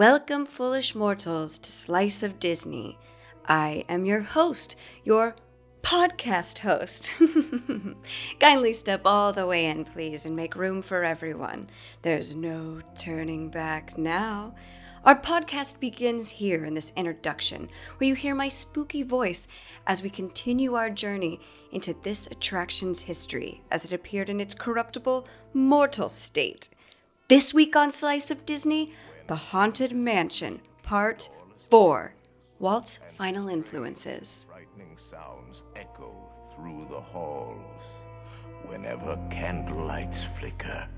Welcome, foolish mortals, to Slice of Disney. I am your host, your podcast host. Kindly step all the way in, please, and make room for everyone. There's no turning back now. Our podcast begins here in this introduction, where you hear my spooky voice as we continue our journey into this attraction's history as it appeared in its corruptible, mortal state. This week on Slice of Disney, The Haunted Mansion, Part 4 Walt's Final Influences. Frightening sounds echo through the halls. Whenever candlelights flicker,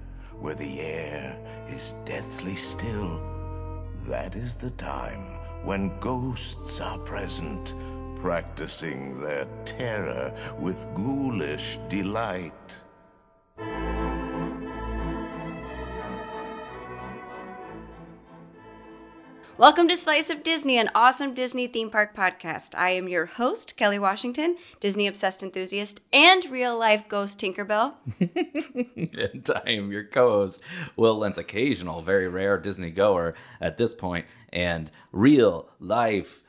where the air is deathly still, that is the time when ghosts are present, practicing their terror with ghoulish delight. Welcome to Slice of Disney, an awesome Disney theme park podcast. I am your host, Kelly Washington, Disney obsessed enthusiast and real life ghost Tinkerbell. and I am your co-host, Will Lentz, occasional, very rare Disney goer at this point, and real life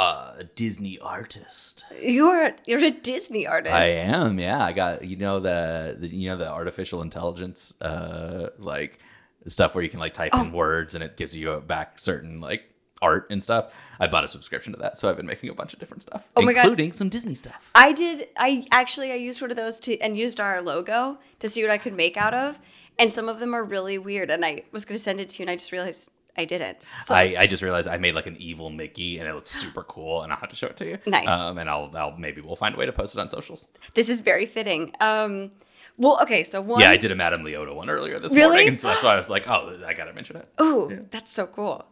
uh, Disney artist. You're you're a Disney artist. I am, yeah. I got you know the, the you know the artificial intelligence uh like stuff where you can like type in words and it gives you back certain like art and stuff. I bought a subscription to that, so I've been making a bunch of different stuff, Oh my God. including some Disney stuff. I did. I actually I used one of those to and used our logo to see what I could make out of, and some of them are really weird. And I was going to send it to you, and I just realized I didn't. So I, I just realized I made like an evil Mickey and it looks super cool and I'll have to show it to you. Nice. Um, and I'll, I'll maybe we'll find a way to post it on socials. this is very fitting. Um, well, okay, so one. Yeah, I did a Madame Leota one earlier this Really? morning, and so that's why I was like, oh, I gotta mention it. Ooh, that's so cool.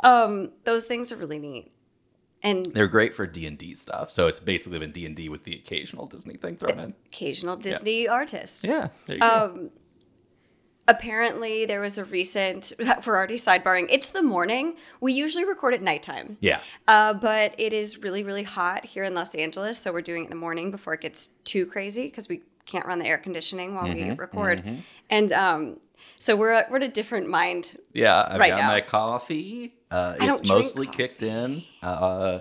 Um, those things are really neat, and They're great for D and D stuff. So it's basically been D and D with the occasional Disney thing thrown in. occasional Disney artist. Yeah, there you go. Apparently, there was a recent. We're already sidebarring. It's the morning. We usually record at nighttime. yeah, Uh, but it is really, really hot here in Los Angeles, so we're doing it in the morning before it gets too crazy because we can't run the air conditioning while we record. And um, so we're at, we're at a different mind. yeah. I've right got now. my coffee. Uh, it's mostly kicked in. Uh,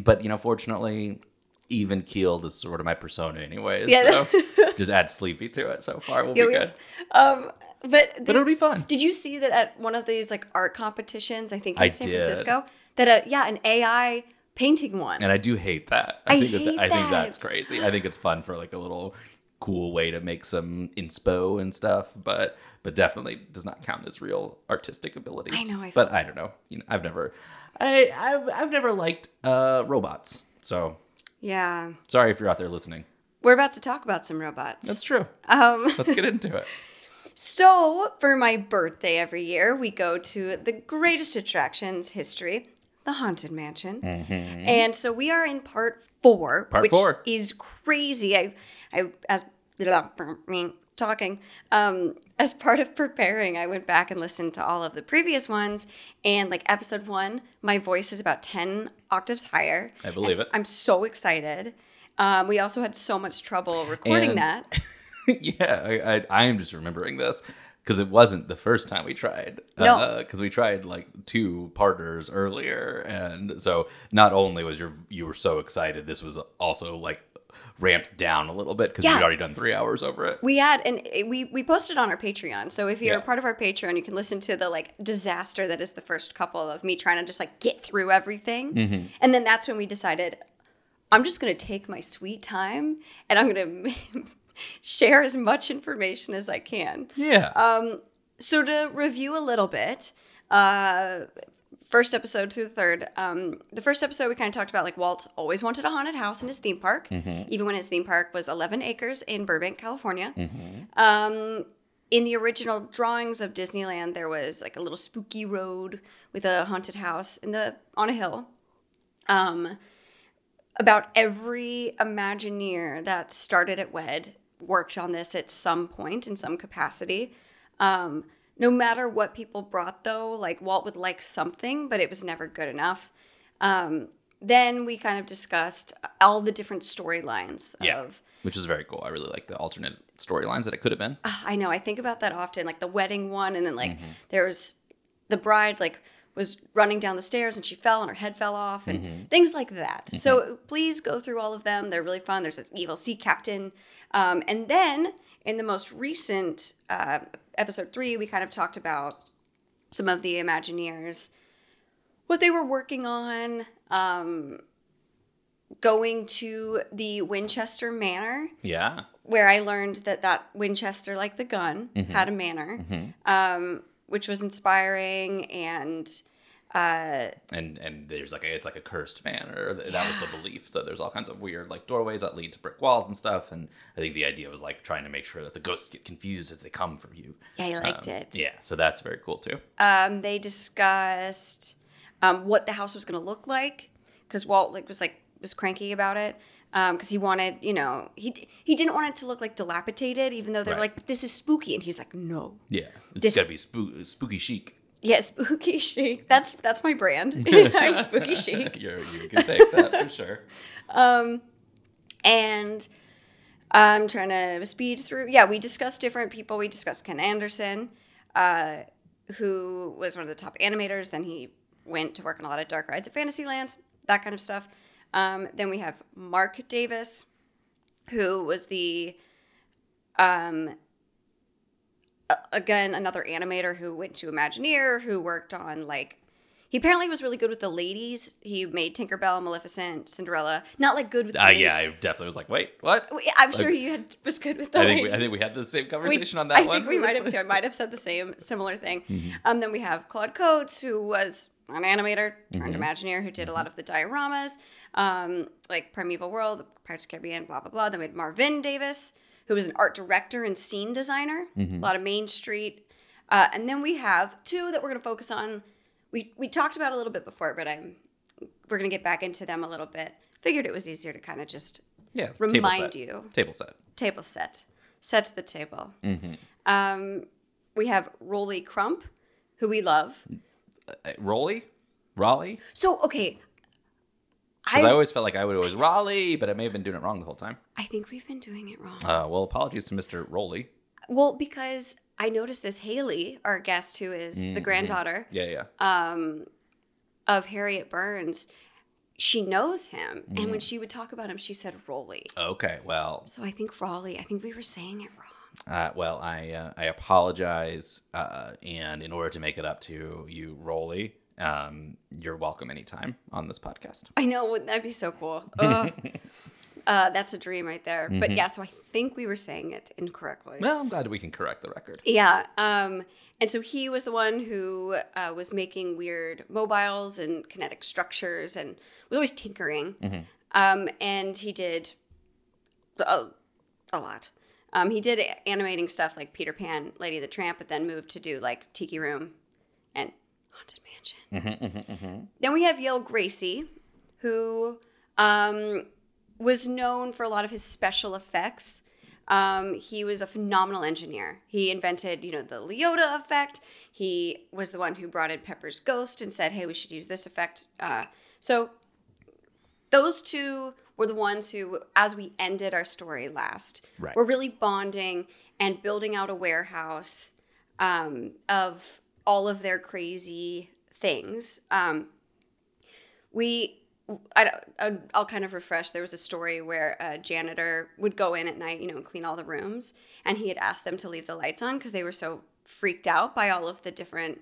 but you know, fortunately, even keeled is sort of my persona, anyways. Yeah. So just add sleepy to it. So far, we'll Yeah, be good. um, but But it'll be fun. did you see that at one of these like art competitions? I think in I San did. Francisco. That a yeah, an AI painting one. and I do hate that. I, I think that, I think that's crazy. I think it's fun for like a little cool way to make some inspo and stuff, but but definitely does not count as real artistic abilities. I know, I but I don't know. You know, I've never, I I've, I've never liked uh, robots. So yeah, sorry if you're out there listening. we're about to talk about some robots. That's true. um, Let's get into it. So, for my birthday every year, we go to the greatest attractions history, the Haunted Mansion. And so we are in part four, Mm-hmm. Part which four. is crazy. I, I, as me talking, um, as part of preparing, I went back and listened to all of the previous ones. And like episode one, my voice is about 10 octaves higher. I believe it. I'm so excited. Um, we also had so much trouble recording And- that. yeah, I, I, I am just remembering this because it wasn't the first time we tried. No. because we tried like two partners earlier, and so not only was your you were so excited, this was also like ramped down a little bit because Yeah. we'd already done three hours over it. We had, and we we posted on our Patreon. So if you're Yeah. a part of our Patreon, you can listen to the like disaster that is the first couple of me trying to just like get through everything, Mm-hmm. and then that's when we decided I'm just gonna take my sweet time and I'm gonna share as much information as I can. Yeah, Um, So to review a little bit, uh, first episode to the third. Um, the first episode we kind of talked about like Walt always wanted a haunted house in his theme park, even when his theme park was 11 acres in Burbank, California. Um, in the original drawings of Disneyland, there was like a little spooky road with a haunted house in the on a hill. Um, about every Imagineer that started at WED worked on this at some point in some capacity. Um, no matter what people brought, though, like Walt would like something, but it was never good enough. Um, then we kind of discussed all the different storylines yeah, of. which is very cool. I really like the alternate storylines that it could have been. I know, I think about that often, like the wedding one, and then like Mm-hmm. there's the bride, like was running down the stairs and she fell and her head fell off and things like that. So please go through all of them. They're really fun. There's an evil sea captain. Um, and then in the most recent uh, episode three, we kind of talked about some of the Imagineers, what they were working on, um, going to the Winchester Manor Yeah. where I learned that that Winchester, like the gun, Mm-hmm. had a manor, um, which was inspiring and uh, and and there's like a, it's like a cursed manor. That was the belief. So there's all kinds of weird like doorways that lead to brick walls and stuff. And I think the idea was like trying to make sure that the ghosts get confused as they come for you. yeah, I liked Um, it. Yeah, so that's very cool too. Um, they discussed um, what the house was going to look like because Walt like was like was cranky about it because he wanted you know he he didn't want it to look like dilapidated even though they're Right. like this is spooky and he's like no Yeah, it's This- got to be spoo- spooky chic. yeah spooky chic that's that's my brand I'm spooky chic You're, you can take that for sure. and I'm trying to speed through. Yeah, we discussed different people. We discussed Ken Anderson, uh, who was one of the top animators. Then he went to work on a lot of dark rides at Fantasyland, that kind of stuff. Um, then we have Marc Davis, who was the, um, again another animator who went to Imagineer, who worked on like he apparently was really good with the ladies. He made Tinkerbell, Maleficent, Cinderella. Not like good with the Uh, yeah, I definitely was like, wait, what? I'm sure you had, was good with the I think we. I think we had the same We- conversation on that I one. I think we might have too. I might have said the same similar thing. Mm-hmm. Um, then we have Claude Coats, who was an animator turned Mm-hmm. Imagineer, who did a lot of the dioramas, um, like Primeval World, Pirates of Caribbean, blah blah blah. Then we had Marvin Davis, who was an art director and scene designer, Mm-hmm. a lot of Main Street. Uh, and then we have two that we're going to focus on. We we talked about a little bit before, but I'm we're going to get back into them a little bit. Figured it was easier to kind of just yeah, remind set. you Table set. table set. Set the table. Mm-hmm. Um, we have Rolly Crump, who we love. Uh, Rolly? Raleigh? So okay, Because I I always felt like I would always Raleigh, but I may have been doing it wrong the whole time. I think we've been doing it wrong. Uh, well, apologies to Mr. Rolly. well, because I noticed this Haley, our guest, who is Mm-hmm. the granddaughter Yeah, yeah. Uh, of Harriet Burns, she knows him, and Mm. when she would talk about him, she said Rolly. okay, well, So I think Raleigh. I think we were saying it wrong. Uh, well, I uh, I apologize, uh, and in order to make it up to you, Rolly, um, you're welcome anytime on this podcast. I know, wouldn't that be so cool? Uh, that's a dream right there. Mm-hmm. But yeah, so I think we were saying it incorrectly. Well, I'm glad we can correct the record. Yeah. Um, and so he was the one who uh, was making weird mobiles and kinetic structures and was always tinkering. Um, and he did a, a lot. Um, he did animating stuff like Peter Pan, Lady of the Tramp, but then moved to do like Tiki Room and Haunted Mansion. Then we have Yale Gracey, who um, was known for a lot of his special effects. Um, he was a phenomenal engineer. He invented, you know, the Leota effect. He was the one who brought in Pepper's ghost and said, "Hey, we should use this effect." Uh, so those two were the ones who, as we ended our story last, Right. were really bonding and building out a warehouse um, of all of their crazy things. Um, we, I, I'll kind of refresh. There was a story where a janitor would go in at night, you know, and clean all the rooms, and he had asked them to leave the lights on because they were so freaked out by all of the different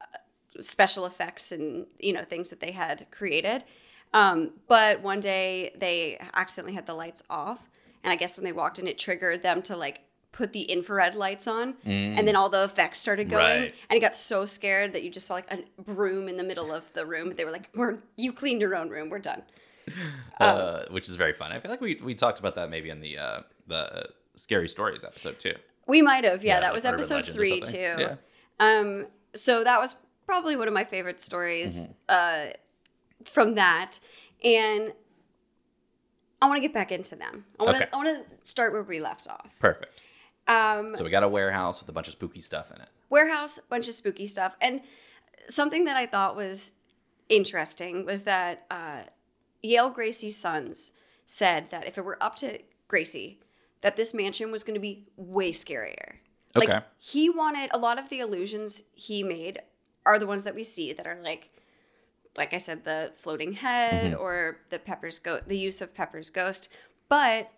uh, special effects and you know things that they had created. Um, but one day they accidentally had the lights off, and I guess when they walked in, it triggered them to like put the infrared lights on, and then all the effects started going, Right. and he got so scared that you just saw like a broom in the middle of the room. They were like, "We're you cleaned your own room. We're done." uh, which is very fun. I feel like we, we talked about that maybe in the uh, the scary stories episode too. We might have, yeah. Yeah, that like was episode three too. Yeah. Um, so that was probably one of my favorite stories Mm-hmm. uh, from that, and I want to get back into them. I want to Okay. I want to start where we left off. Perfect. Um, So we got a warehouse with a bunch of spooky stuff in it. warehouse, bunch of spooky stuff, and something that I thought was interesting was that uh, Yale Gracey's sons said that if it were up to Gracey, that this mansion was going to be way scarier. Okay. Like he wanted a lot of the illusions he made are the ones that we see that are like like I said, the floating head Mm-hmm. or the Pepper's ghost, the use of Pepper's ghost. But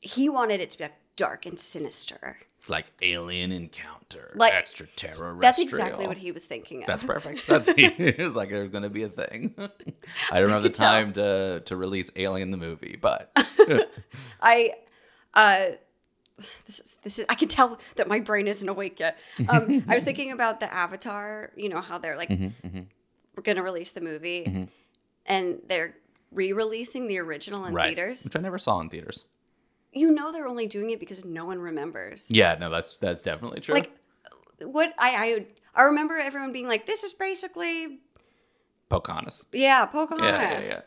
he wanted it to be like dark and sinister. Like alien encounter, Like- extraterrestrial. That's exactly what he was thinking of. That's perfect. That's it was like there's gonna be a thing. I don't have the could tell. time to to release Alien the movie, but I uh this is this is I can tell that my brain isn't awake yet. Um I was thinking about the Avatar, you know, how they're like Mm-hmm, we're gonna release the movie mm-hmm. and they're re-releasing the original in right, theaters. which I never saw in theaters. You know they're only doing it because no one remembers. Yeah, no, that's that's definitely true. Like what I I I remember everyone being like, This is basically Pocahontas. yeah, Pocahontas. Yeah, yeah, yeah.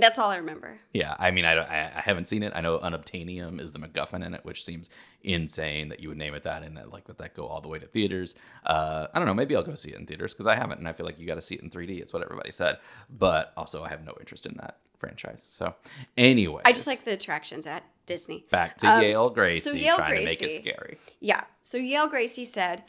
That's all I remember. Yeah, I mean, I, don't- I I haven't seen it. I know unobtainium is the MacGuffin in it, which seems insane that you would name it that and that, like that go all the way to theaters. Uh, I don't know. Maybe I'll go see it in theaters because I haven't, and I feel like you got to see it in 3D. It's what everybody said, but also I have no interest in that franchise. So, anyway, I just like the attractions at Disney. back to Um, Yale Gracey so Yale trying to make it Gracey- scary. Yeah. So Yale Gracey said,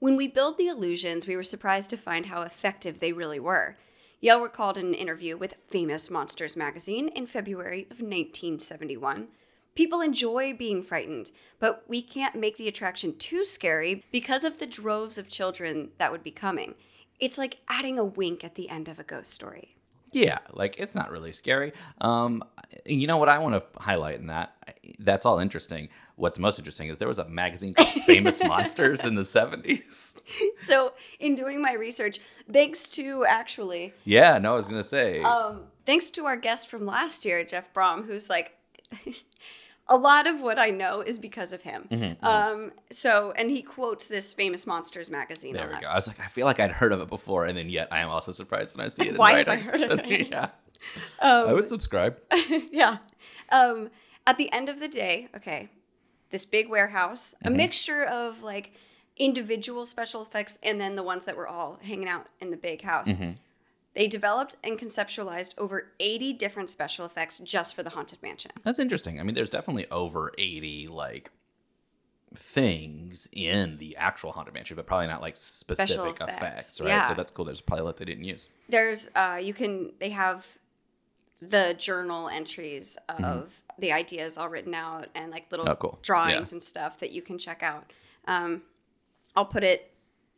When we build the illusions, we were surprised to find how effective they really were. Yale recalled in an interview with Famous Monsters magazine in February of 1971. People enjoy being frightened, but we can't make the attraction too scary because of the droves of children that would be coming. It's like adding a wink at the end of a ghost story. Yeah, like it's not really scary. Um, you know what I want to highlight in that? That's all interesting. What's most interesting is there was a magazine called Famous Monsters in the 70s. So, in doing my research, thanks to actually Yeah, no, I was gonna say. Um, thanks to our guest from last year, Jeff Baham, who's like, a lot of what I know is because of him. Mm-hmm, Um, so, and he quotes this famous Monsters magazine. there we lot. go. I was like, I feel like I'd heard of it before, and then yet I am also surprised when I see it. in Why have I heard of it? yeah, I would subscribe. yeah. Um, at the end of the day, okay, this big warehouse, Mm-hmm. a mixture of like individual special effects and then the ones that were all hanging out in the big house. Mm-hmm. They developed and conceptualized over 80 different special effects just for the Haunted Mansion. That's interesting. I mean, there's definitely over 80 like things in the actual haunted mansion, but probably not like specific effects, effects, right? yeah. So that's cool. There's probably a lot they didn't use. there's uh you can they have the journal entries of the ideas all written out and like little Mm-hmm. Oh, cool. drawings Yeah. and stuff that you can check out um i'll put it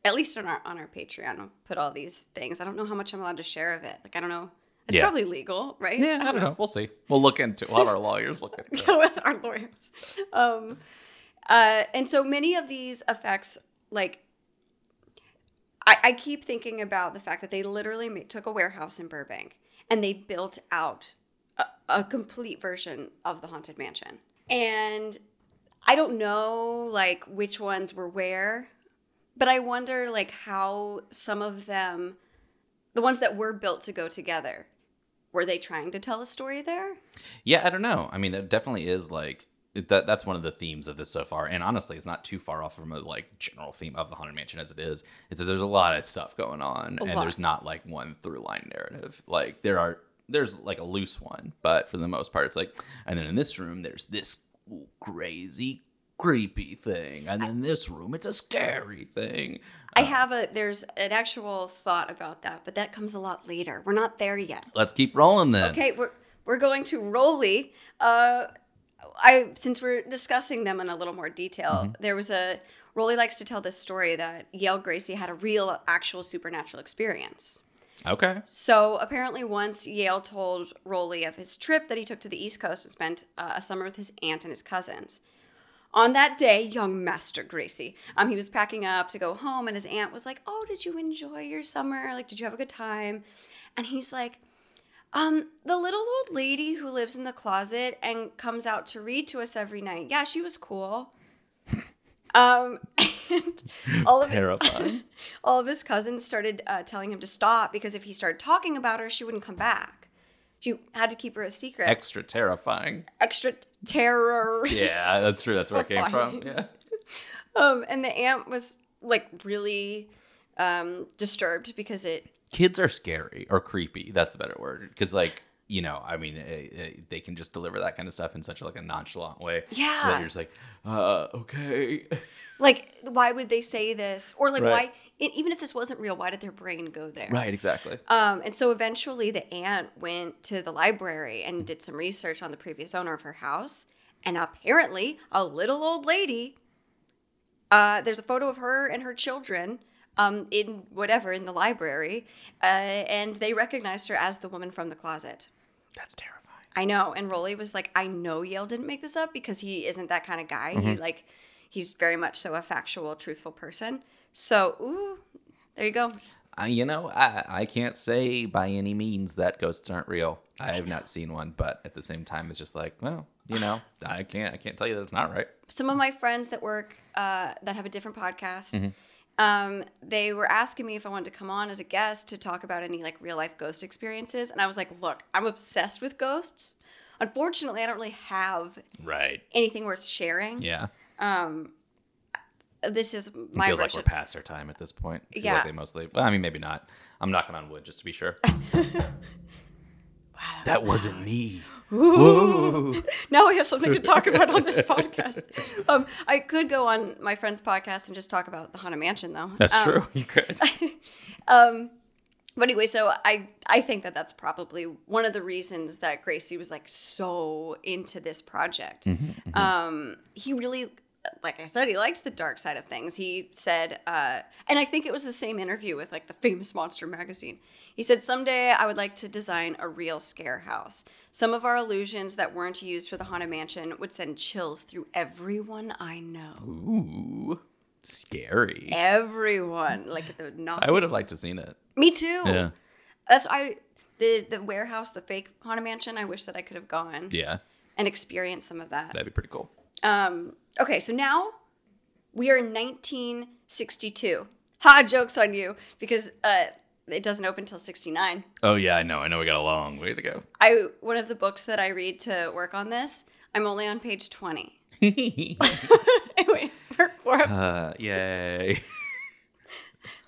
at least on our on our patreon i'll put all these things i don't know how much i'm allowed to share of it like i don't know it's Yeah. probably legal right Yeah, I don't know. We'll see. We'll look into. We'll have our lawyers look into. it. with our lawyers. Um, uh, and so many of these effects, like, I, I keep thinking about the fact that they literally ma- took a warehouse in Burbank and they built out a, a complete version of the Haunted Mansion. And I don't know, like, which ones were where, but I wonder, like, how some of them, the ones that were built to go together, were they trying to tell a story there? Yeah, I don't know. I mean, it definitely is like that. That's one of the themes of this so far, and honestly, it's not too far off from a like general theme of the haunted mansion as it is. Is that there's a lot of stuff going on, A and lot. there's not like one through line narrative. Like there are, there's like a loose one, but for the most part, it's like, and then in this room, there's this crazy, creepy thing, and then this room, it's a scary thing. I have a there's an actual thought about that, but that comes a lot later. We're not there yet. Let's keep rolling then. Okay, we're we're going to Rolly. Uh, I since we're discussing them in a little more detail, there was a Rolly likes to tell this story that Yale Gracey had a real, actual supernatural experience. Okay. So apparently, once Yale told Rolly of his trip that he took to the East Coast and spent uh, a summer with his aunt and his cousins. On that day, young Master Gracey, um, he was packing up to go home, and his aunt was like, "Oh, did you enjoy your summer? Like, did you have a good time?" And he's like, "Um, the little old lady who lives in the closet and comes out to read to us every night. Yeah, she was cool." um, and all of Terrifying. all of his cousins started uh, telling him to stop because if he started talking about her, she wouldn't come back. She had to keep her a secret. Extra terrifying. Extra terror. Yeah, that's true. That's where it came from. Yeah. Um, and the aunt was like really um, disturbed because it. kids are scary or creepy. That's the better word. Because like you know, I mean, eh, eh, they can just deliver that kind of stuff in such like a nonchalant way. Yeah. That you're just like, uh, okay. Like, why would they say this? Or like, Right. why? E- even if this wasn't real, why did their brain go there? Right, exactly. Um, and so eventually the aunt went to the library and did some research on the previous owner of her house. And apparently, a little old lady, uh, there's a photo of her and her children um, in whatever, in the library. Uh, and they recognized her as the woman from the closet. That's terrifying. I know. And Rolly was like, I know Yale didn't make this up because he isn't that kind of guy. He like, he's very much so a factual, truthful person. So, ooh, there you go. I, you know, I, I can't say by any means that ghosts aren't real. I have not seen one, but at the same time, it's just like, well, you know, I can't I can't tell you that it's not right. some of my friends that work uh, that have a different podcast um, they were asking me if i wanted to come on as a guest to talk about any like real life ghost experiences and i was like look i'm obsessed with ghosts unfortunately i don't really have Right. anything worth sharing Yeah. This is It my feels like we're past our time at this point. I Yeah. Like they mostly. Well, I mean, maybe not. I'm knocking on wood just to be sure. Wow, that wasn't me. now we have something to talk about on this podcast um, i could go on my friend's podcast and just talk about the haunted mansion though That's Um, true. You could. But anyway, so I I think that that's probably one of the reasons that Gracey was like so into this project. Um, he really, like I said, he likes the dark side of things. He said, uh, and I think it was the same interview with like the famous Monster magazine. He said, "Someday I would like to design a real scare house. Some of our illusions that weren't used for the haunted mansion would send chills through everyone I know. Ooh, scary. Everyone, like the not. I would have liked to seen it. Me too." Yeah. That's I the the warehouse, the fake haunted mansion. I wish that I could have gone Yeah, and experienced some of that. that'd be pretty cool. Um, okay, so now we are in 1962. Ha! Jokes on you because uh, it doesn't open until 69. Oh yeah, I know. I know. We got a long way to go. I one of the books that I read to work on this. I'm only on page 20. anyway, we're, we're, uh, yay!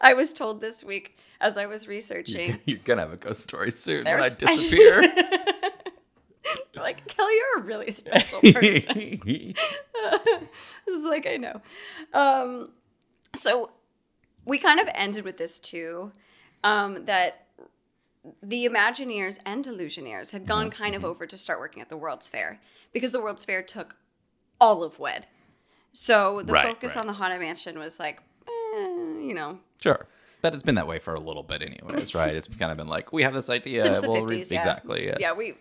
I was told this week as I was researching. You're gonna have a ghost story soon There- when I disappear. like Kelly, you're a really special person. It's like I know. Um, so we kind of ended with this too, um, that the Imagineers and Illusioneers had Mm-hmm, gone kind of over to start working at the World's Fair because the World's Fair took all of WED. So the Right, focus right. on the Haunted Mansion was like, eh, you know, Sure. But it's been that way for a little bit, anyways, right? It's kind of been like we have this idea. since the we'll re- 50s. yeah. exactly. Yeah. Yeah, we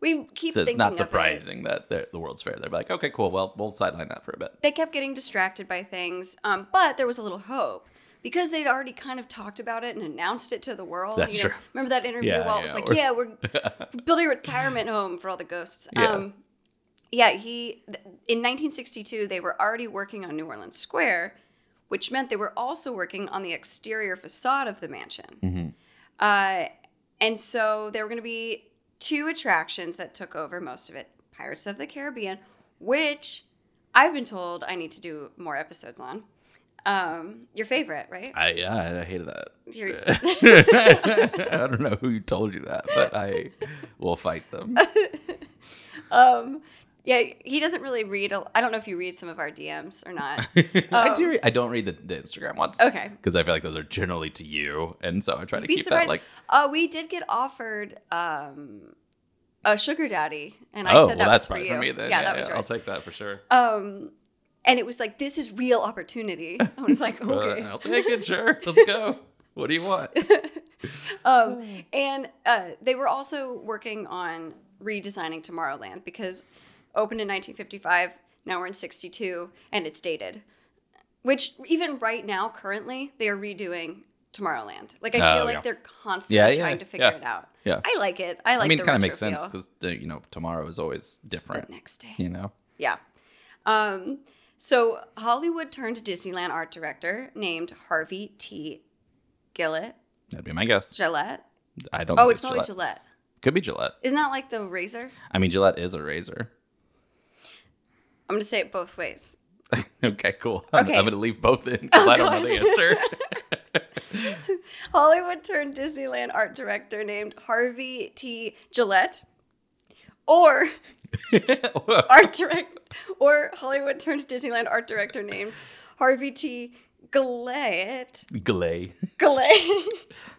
we keep So it's not of it. surprising that the World's Fair. They're like, okay, cool. Well, we'll sideline that for a bit. they kept getting distracted by things, um, but there was a little hope because they'd already kind of talked about it and announced it to the world. That's you know, true. Remember that interview? Yeah, Walt was like, we're- "Yeah, we're building a retirement home for all the ghosts." Yeah. Um, yeah, he in 1962 they were already working on New Orleans Square, which meant they were also working on the exterior facade of the mansion. Mm-hmm. Uh, and so there were going to be two attractions that took over most of it: Pirates of the Caribbean, which I've been told I need to do more episodes on. Um, your favorite, right? I yeah, I hated that. I don't know who told you that, but I will fight them. yeah, he doesn't really read. A, I don't know if you read some of our DMs or not. I do. Re- I don't read the, the Instagram ones. Okay. Because I feel like those are generally to you, and so I try to Be keep surprised. that like. uh, we did get offered um, a sugar daddy, and I oh, said that that's was for you. for me then. Yeah, that was I'll take that for sure. Um, and it was like, this is real opportunity. I was like, Uh, okay. I'll take it. Sure, let's go. What do you want? Um, and uh, they were also working on redesigning Tomorrowland because opened in 1955. Now we're in 62, and it's dated. Which even right now, currently, they are redoing Tomorrowland. Like I Oh, feel like yeah. they're constantly Yeah, yeah, trying to figure it out. Yeah. I like it. I like. I mean, the it kind of makes sense because you know tomorrow is always different. the next day. You know. Yeah. Um, so Hollywood turned to Disneyland art director named Harvey T. Gillette. That'd be my guess. Gillette. I don't. Know. Oh, it's not Gillette. Gillette. Could be Gillette. Isn't that like the razor? I mean, Gillette is a razor. I'm gonna say it both ways. okay, cool. I'm, Okay. I'm gonna leave both in because Oh, I don't know God. the answer. Hollywood turned Disneyland art director named Harvey T. Gillette, or art direct, or Hollywood turned Disneyland art director named Harvey T. Glayet. Glay. Glay.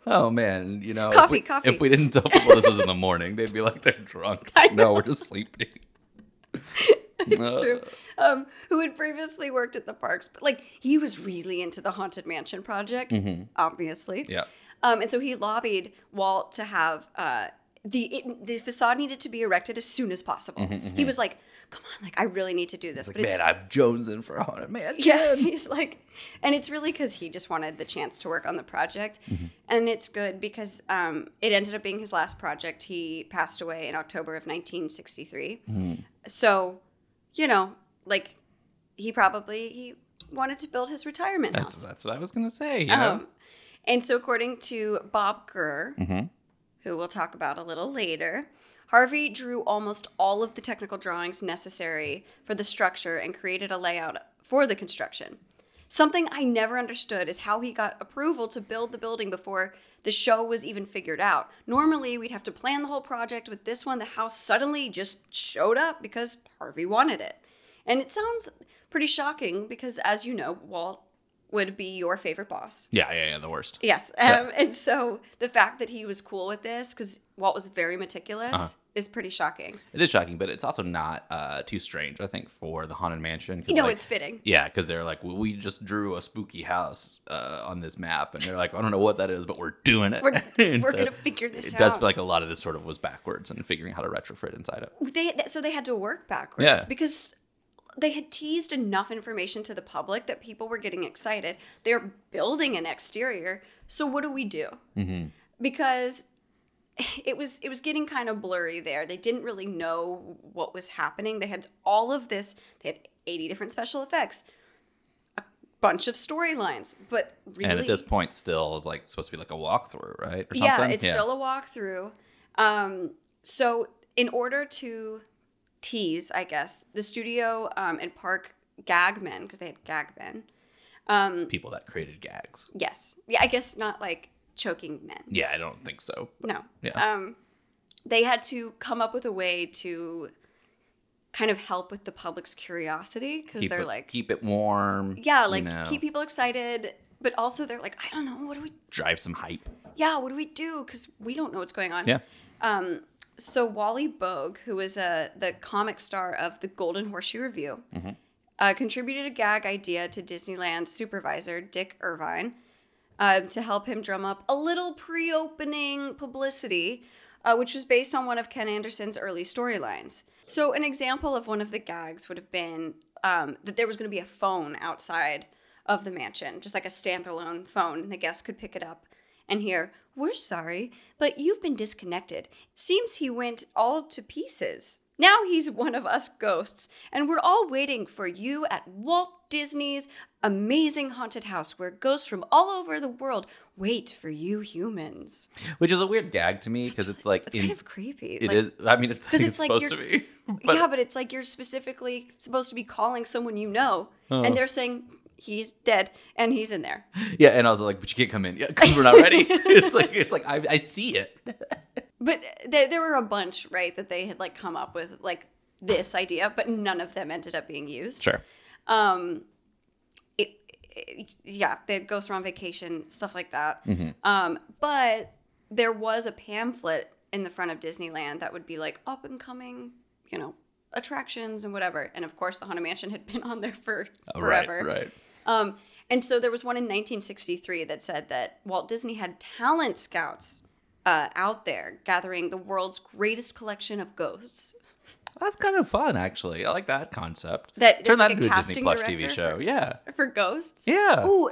Oh man, you know, if Coffee, we, coffee. If we didn't tell people this was in the morning, they'd be like they're drunk. Like, no, know. we're just sleeping. it's Uh. true. Um, who had previously worked at the parks, but like he was really into the Haunted Mansion project, obviously. Mm-hmm. Yeah. Um, and so he lobbied Walt to have uh, the it, the facade needed to be erected as soon as possible. He was like, "Come on, like I really need to do this." Like, but it's man, I'm jonesing for a haunted mansion. yeah, he's like, and it's really because he just wanted the chance to work on the project, and it's good because um, it ended up being his last project. He passed away in October of 1963. So, you know, like he probably he wanted to build his retirement That's house. that's what I was gonna say. You know, Um, and so, according to Bob Gurr, Mm-hmm. who we'll talk about a little later, Harvey drew almost all of the technical drawings necessary for the structure and created a layout for the construction. Something I never understood is how he got approval to build the building before the show was even figured out. Normally, we'd have to plan the whole project. With this one, the house suddenly just showed up because Harvey wanted it. And it sounds pretty shocking because, as you know, Walt would be your favorite boss. yeah, yeah, yeah, the worst. Yes. Um, And so the fact that he was cool with this, because Walt was very meticulous, Uh-huh. Is pretty shocking. It is shocking, but it's also not uh, too strange. I think for the haunted mansion. You know, like, it's fitting. Yeah, because they're like, well, we just drew a spooky house uh, on this map, and they're like, I don't know what that is, but we're doing it. We're, we're so gonna figure this It out. It does feel like a lot of this sort of was backwards and figuring how to retrofit inside it. they so they had to work backwards Yeah. because they had teased enough information to the public that people were getting excited. They're building an exterior, so what do we do? Mm-hmm. Because it was it was getting kind of blurry there. They didn't really know what was happening. They had all of this. They had eighty different special effects, a bunch of storylines, but really, And at this point, still, it's like supposed to be like a walkthrough, right? Or something. yeah, it's still a walkthrough. Um, so in order to tease, I guess, the studio um, and park gag men because they had gag men. people that created gags. Yes, yeah, I guess not like choking men. Yeah, I don't think so. No. Yeah. Um, they had to come up with a way to kind of help with the public's curiosity because they're it, like, keep it warm. yeah, you like know, keep people excited, but also they're like, I don't know, what do we? drive some hype. Yeah, what do we do? Because we don't know what's going on. Yeah. Um, so Wally Boag, who was uh, the comic star of the Golden Horseshoe Revue, uh, contributed a gag idea to Disneyland supervisor Dick Irvine uh, to help him drum up a little pre-opening publicity, uh, which was based on one of Ken Anderson's early storylines. So an example of one of the gags would have been um, that there was going to be a phone outside of the mansion, just like a standalone phone, and the guests could pick it up and hear, We're sorry, but you've been disconnected. Seems he went all to pieces. Now he's one of us ghosts, and we're all waiting for you at Walt Disney's amazing haunted house where ghosts from all over the world wait for you humans. Which is a weird gag to me because it's like It's in- kind of creepy. It like, is. I mean, it's, 'cause it's, it's like supposed to be. But yeah, but it's like you're specifically supposed to be calling someone you know, and uh-huh. they're saying he's dead and he's in there. yeah, and I was like, but you can't come in. Yeah, because we're not ready. it's like it's like I, I see it. But there, there were a bunch, right, that they had like come up with like this idea, but none of them ended up being used. Sure. It- yeah, the ghosts are on vacation, stuff like that. Mm-hmm. Um, but there was a pamphlet in the front of Disneyland that would be like up and coming, you know, attractions and whatever. And of course, the Haunted Mansion had been on there for Oh, forever. Right. Right. Um, and so there was one in 1963 that said that Walt Disney had talent scouts uh, out there gathering the world's greatest collection of ghosts. That's kind of fun, actually. I like that concept. That turn that like a into a Disney Plus TV show. for- yeah. For ghosts? Yeah. Ooh,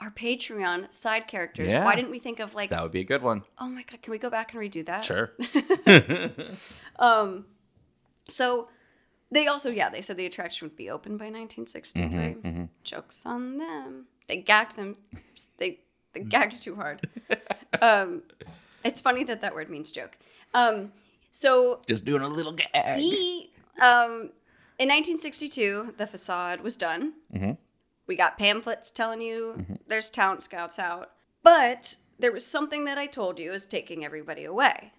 our Patreon side characters. Yeah. Why didn't we think of like, That would be a good one. oh my God, can we go back and redo that? Sure. So they also, yeah, they said the attraction would be open by 1963. Mm-hmm, Jokes on them. They gagged them. They, they gagged too hard. um, it's funny that that word means joke. Um, so Just doing a little gag. he, um, in 1962, the facade was done. We got pamphlets telling you there's talent scouts out. But there was something that I told you is taking everybody away.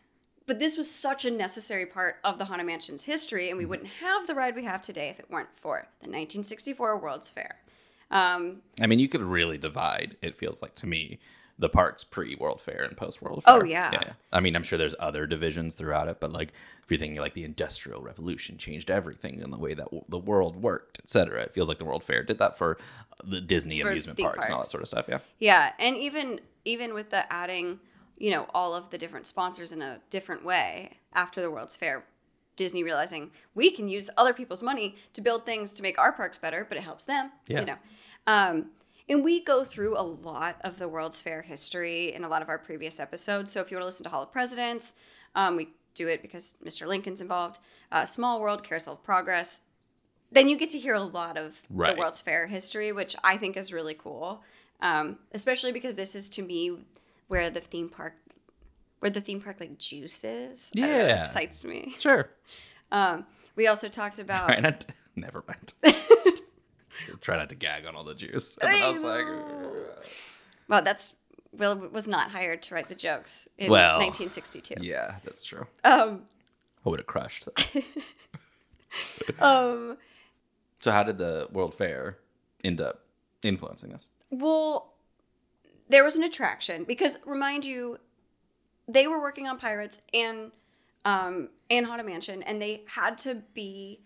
But this was such a necessary part of the Haunted Mansion's history, and we wouldn't have the ride we have today if it weren't for the 1964 World's Fair. Um, I mean, you could really divide. It feels like to me the parks pre World Fair and post World Fair. Oh, yeah. yeah. I mean, I'm sure there's other divisions throughout it, but like if you're thinking like the Industrial Revolution changed everything in the way that w- the world worked, etc. It feels like the World Fair did that for the Disney For amusement theme parks, and all that sort of stuff. Yeah. Yeah, and even even with the adding, you know, all of the different sponsors in a different way after the World's Fair, Disney realizing we can use other people's money to build things to make our parks better, but it helps them. Yeah. You know, um, and we go through a lot of the World's Fair history in a lot of our previous episodes. So if you want to listen to Hall of Presidents, um, we do it because Mr. Lincoln's involved. Uh, Small World, Carousel of Progress. Then you get to hear a lot of Right. the World's Fair history, which I think is really cool. Um, especially because this is to me where the theme park, where the theme park like juices. Don't know, it Yeah. excites me. Sure. We also talked about Try not. To, never mind. Try not to gag on all the juice. And then I was like, well, that's Will was not hired to write the jokes in Well, 1962. yeah, that's true. Um, I would have crushed. um, so, how did the World Fair end up influencing this? well, there was an attraction because remind you, they were working on Pirates and um, and Haunted Mansion, and they had to be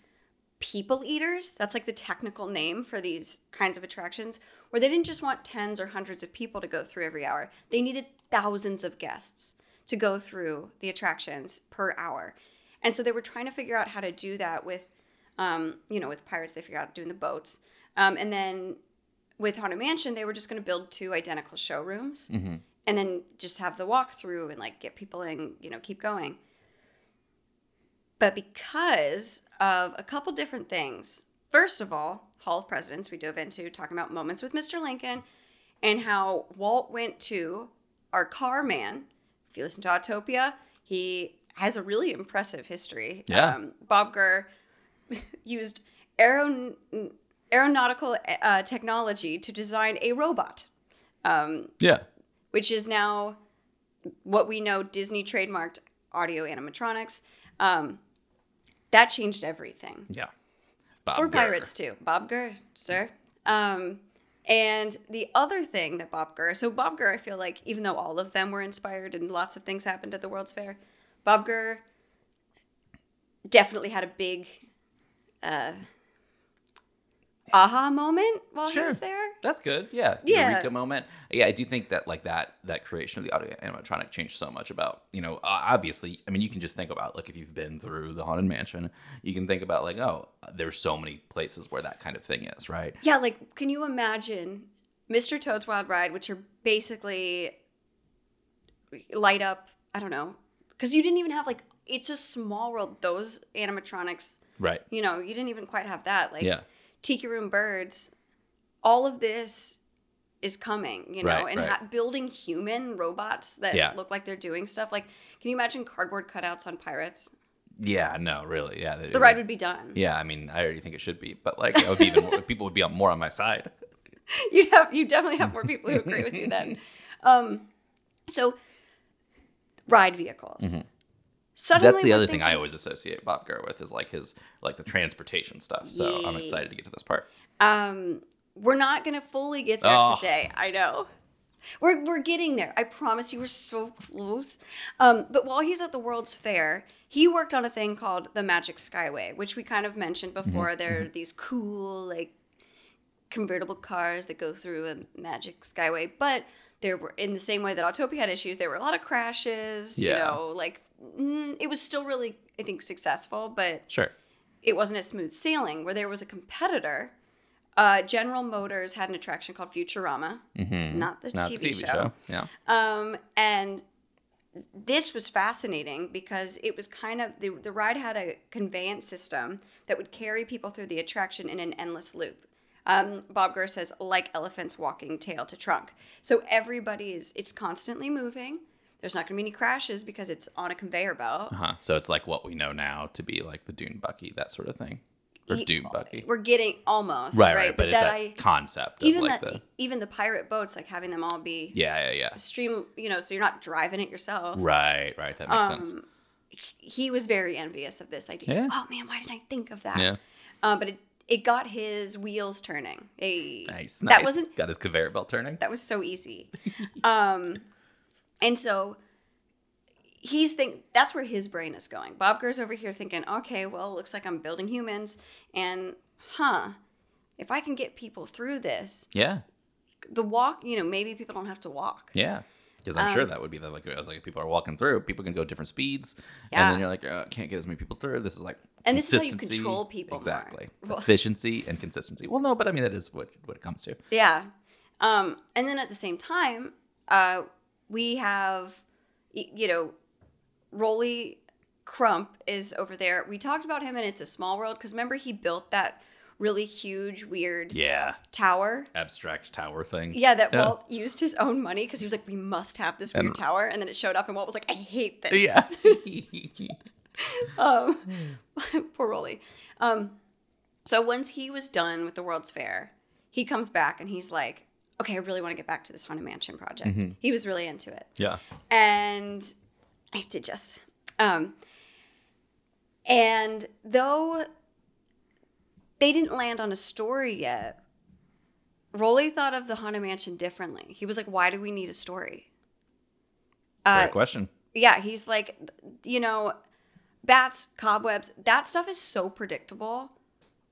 people eaters. That's like the technical name for these kinds of attractions, where they didn't just want tens or hundreds of people to go through every hour. They needed thousands of guests to go through the attractions per hour. And so they were trying to figure out how to do that with, um, you know, with Pirates, they figured out doing the boats. Um, and then with Haunted Mansion, they were just going to build two identical showrooms and then just have the walkthrough and like get people in, you know, keep going. But because of a couple different things, first of all, Hall of Presidents, we dove into talking about moments with Mr. Lincoln and how Walt went to our car man. If you listen to Autopia, he has a really impressive history. Yeah. Um, Bob Gurr used aeron- aeronautical uh, technology to design a robot Yeah. which is now what we know Disney trademarked audio animatronics. Um, that changed everything Yeah. Bob for Gurr. pirates too. Bob Gurr, sir. Um, and the other thing that Bob Gurr, so Bob Gurr, I feel like even though all of them were inspired and lots of things happened at the World's Fair, Bob Gurr definitely had a big uh, aha moment while he Sure. was there. That's good. Yeah. Yeah. Eureka moment. Yeah, I do think that like that that creation of the audio animatronic changed so much about, you know, obviously, I mean, you can just think about like if you've been through the Haunted Mansion, you can think about like, oh, there's so many places where that kind of thing is, right? Yeah, like can you imagine Mr. Toad's Wild Ride, which are basically light up, I don't know, because you didn't even have like it's a small world. Those animatronics, Right. you know, you didn't even quite have that. Like Yeah. Tiki Room Birds, all of this is coming, you know, Right, and right. ha- building human robots that Yeah. look like they're doing stuff. Like, can you imagine cardboard cutouts on Pirates? Yeah, no, really. Yeah. The ride would be done. Yeah, I mean, I already think it should be, but like, it would be even more, people would be more on my side. you'd have you definitely have more people who agree with you then. Um, so ride vehicles. Suddenly, Mm-hmm. That's the other thing I always associate Bob Gurr with is like his like the transportation stuff. So I'm excited to get to this part. Um, we're not gonna fully get there Oh. today. I know. We're, we're getting there. I promise you, we're so close. Um, but while he's at the World's Fair, he worked on a thing called the Magic Skyway, which we kind of mentioned Mm-hmm. before. There are these cool, like, convertible cars that go through a Magic Skyway. But there were, in the same way that Autopia had issues, there were a lot of crashes. yeah. You know, like, mm, it was still really, I think, successful, but Sure. it wasn't as smooth sailing. Where there was a competitor, uh, General Motors had an attraction called Futurama, not the Mm-hmm. Not TV, the TV show. show. Yeah. Um, and this was fascinating because it was kind of the, the ride had a conveyance system that would carry people through the attraction in an endless loop. Um, Bob Gurr says, like elephants walking tail to trunk. So everybody is, it's constantly moving. There's not going to be any crashes because it's on a conveyor belt. Uh-huh. So it's like what we know now to be like the Dune Bucky, that sort of thing, or Ye- Doom Buggy. We're getting almost Right, right. But, it's that I concept of even like that the even the pirate boats like having them all be yeah, yeah, yeah. stream you know so you're not driving it yourself Right, right. That makes sense. he was very envious of this idea Yeah. like, oh man why didn't i think of that Yeah. uh, but it, it got his wheels turning. Hey, Nice. That wasn't got his conveyor belt turning. that was so easy. um, and so he's think that's where his brain is going. Bob Gurr's over here thinking, okay, well, it looks like I'm building humans, and huh, if I can get people through this, yeah. the walk, you know, maybe people don't have to walk. Yeah. Because I'm sure Um, that would be the like, like people are walking through. People can go different speeds, Yeah. and then you're like, uh, can't get as many people through. This is like, And this is how you control people. Exactly, Well- efficiency and consistency. Well, no, but I mean that is what what it comes to. Yeah. Um, and then at the same time, uh, we have, you know, Rolly Crump is over there. We talked about him and It's a Small World because remember he built that really huge, weird Yeah, tower. abstract tower thing. Yeah, that Walt used his own money because he was like, we must have this weird And- tower. And then it showed up, and Walt was like, I hate this. Yeah. um, poor Rolly. Um, so once he was done with the World's Fair, he comes back and he's like, okay, I really want to get back to this Haunted Mansion project. He was really into it. yeah. And I did just. Um, and though they didn't land on a story yet, Rolly thought of the Haunted Mansion differently. He was like, why do we need a story? Uh, Great question. yeah, he's like, you know, bats, cobwebs, that stuff is so predictable.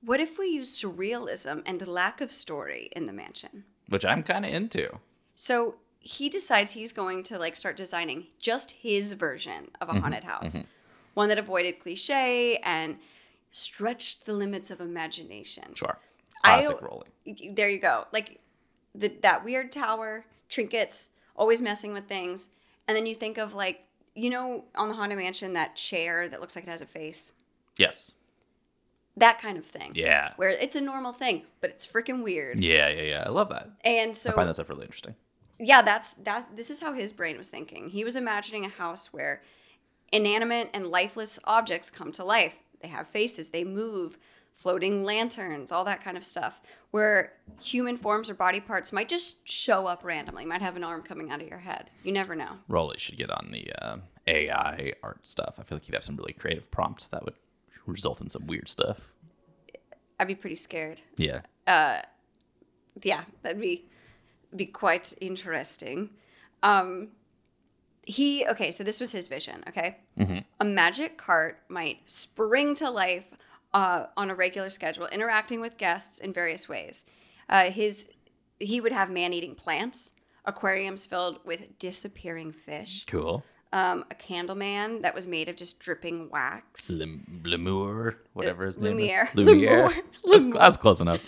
What if we use surrealism and lack of story in the mansion? Which I'm kind of into. So he decides he's going to like start designing just his version of a Mm-hmm, haunted house, one that avoided cliche and stretched the limits of imagination. Sure. I- Classic Rolly. There you go. Like the, that weird tower, trinkets, always messing with things. And then you think of like, you know, on the Haunted Mansion, that chair that looks like it has a face. Yes. That kind of thing. Yeah. Where it's a normal thing, but it's freaking weird. Yeah, yeah, yeah. I love that. And so I find that stuff really interesting. yeah, that's that this is how his brain was thinking. He was imagining a house where inanimate and lifeless objects come to life. They have faces, they move, floating lanterns, all that kind of stuff. Where human forms or body parts might just show up randomly, might have an arm coming out of your head. You never know. Rolly should get on the uh, AI art stuff. I feel like he'd have some really creative prompts that would result in some weird stuff. I'd be pretty scared. Yeah. Uh, yeah, that'd be be quite interesting. Um, he okay, so this was his vision. Okay, a magic cart might spring to life uh, on a regular schedule, interacting with guests in various ways. Uh, his he would have man eating plants, aquariums filled with disappearing fish, Cool. Um, a candle man that was made of just dripping wax. Lim- Lemur, whatever his name Lumiere. is. Lumiere. That's, that's close enough.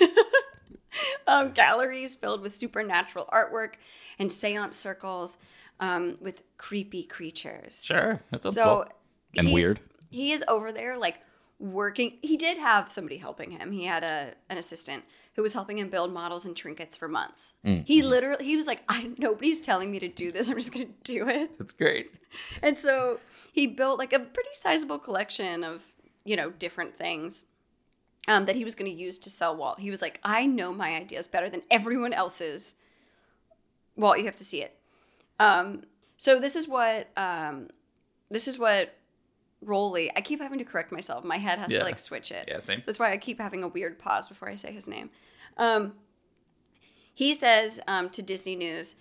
um, galleries filled with supernatural artwork and seance circles um, with creepy creatures. Sure. That's a So cool. And weird. He is over there like working. He did have somebody helping him. He had a an assistant who was helping him build models and trinkets for months. Mm, He literally he was like, I nobody's telling me to do this. I'm just gonna do it. That's great. And so he built like a pretty sizable collection of, you know, different things um, that he was going to use to sell Walt. He was like, I know my ideas better than everyone else's. Walt, you have to see it. Um, so this is what um, this is what Rolly. I keep having to correct myself. My head has Yeah. to like switch it. Yeah, same. So that's why I keep having a weird pause before I say his name. Um, he says um, to Disney News,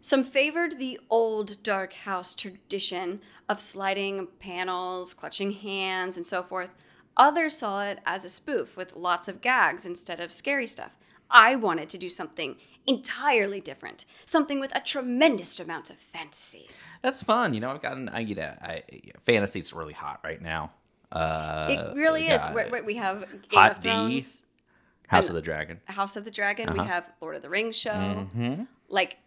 some favored the old dark house tradition of sliding panels, clutching hands, and so forth. Others saw it as a spoof with lots of gags instead of scary stuff. I wanted to do something entirely different, something with a tremendous amount of fantasy. That's fun. You know, I've gotten, I, you know, I, fantasy's really hot right now. Uh, It really is. got We, we- have Game Hot of D. Thrones, House of the Dragon. House of the Dragon. Uh-huh. We have Lord of the Rings show. Mm-hmm. Like,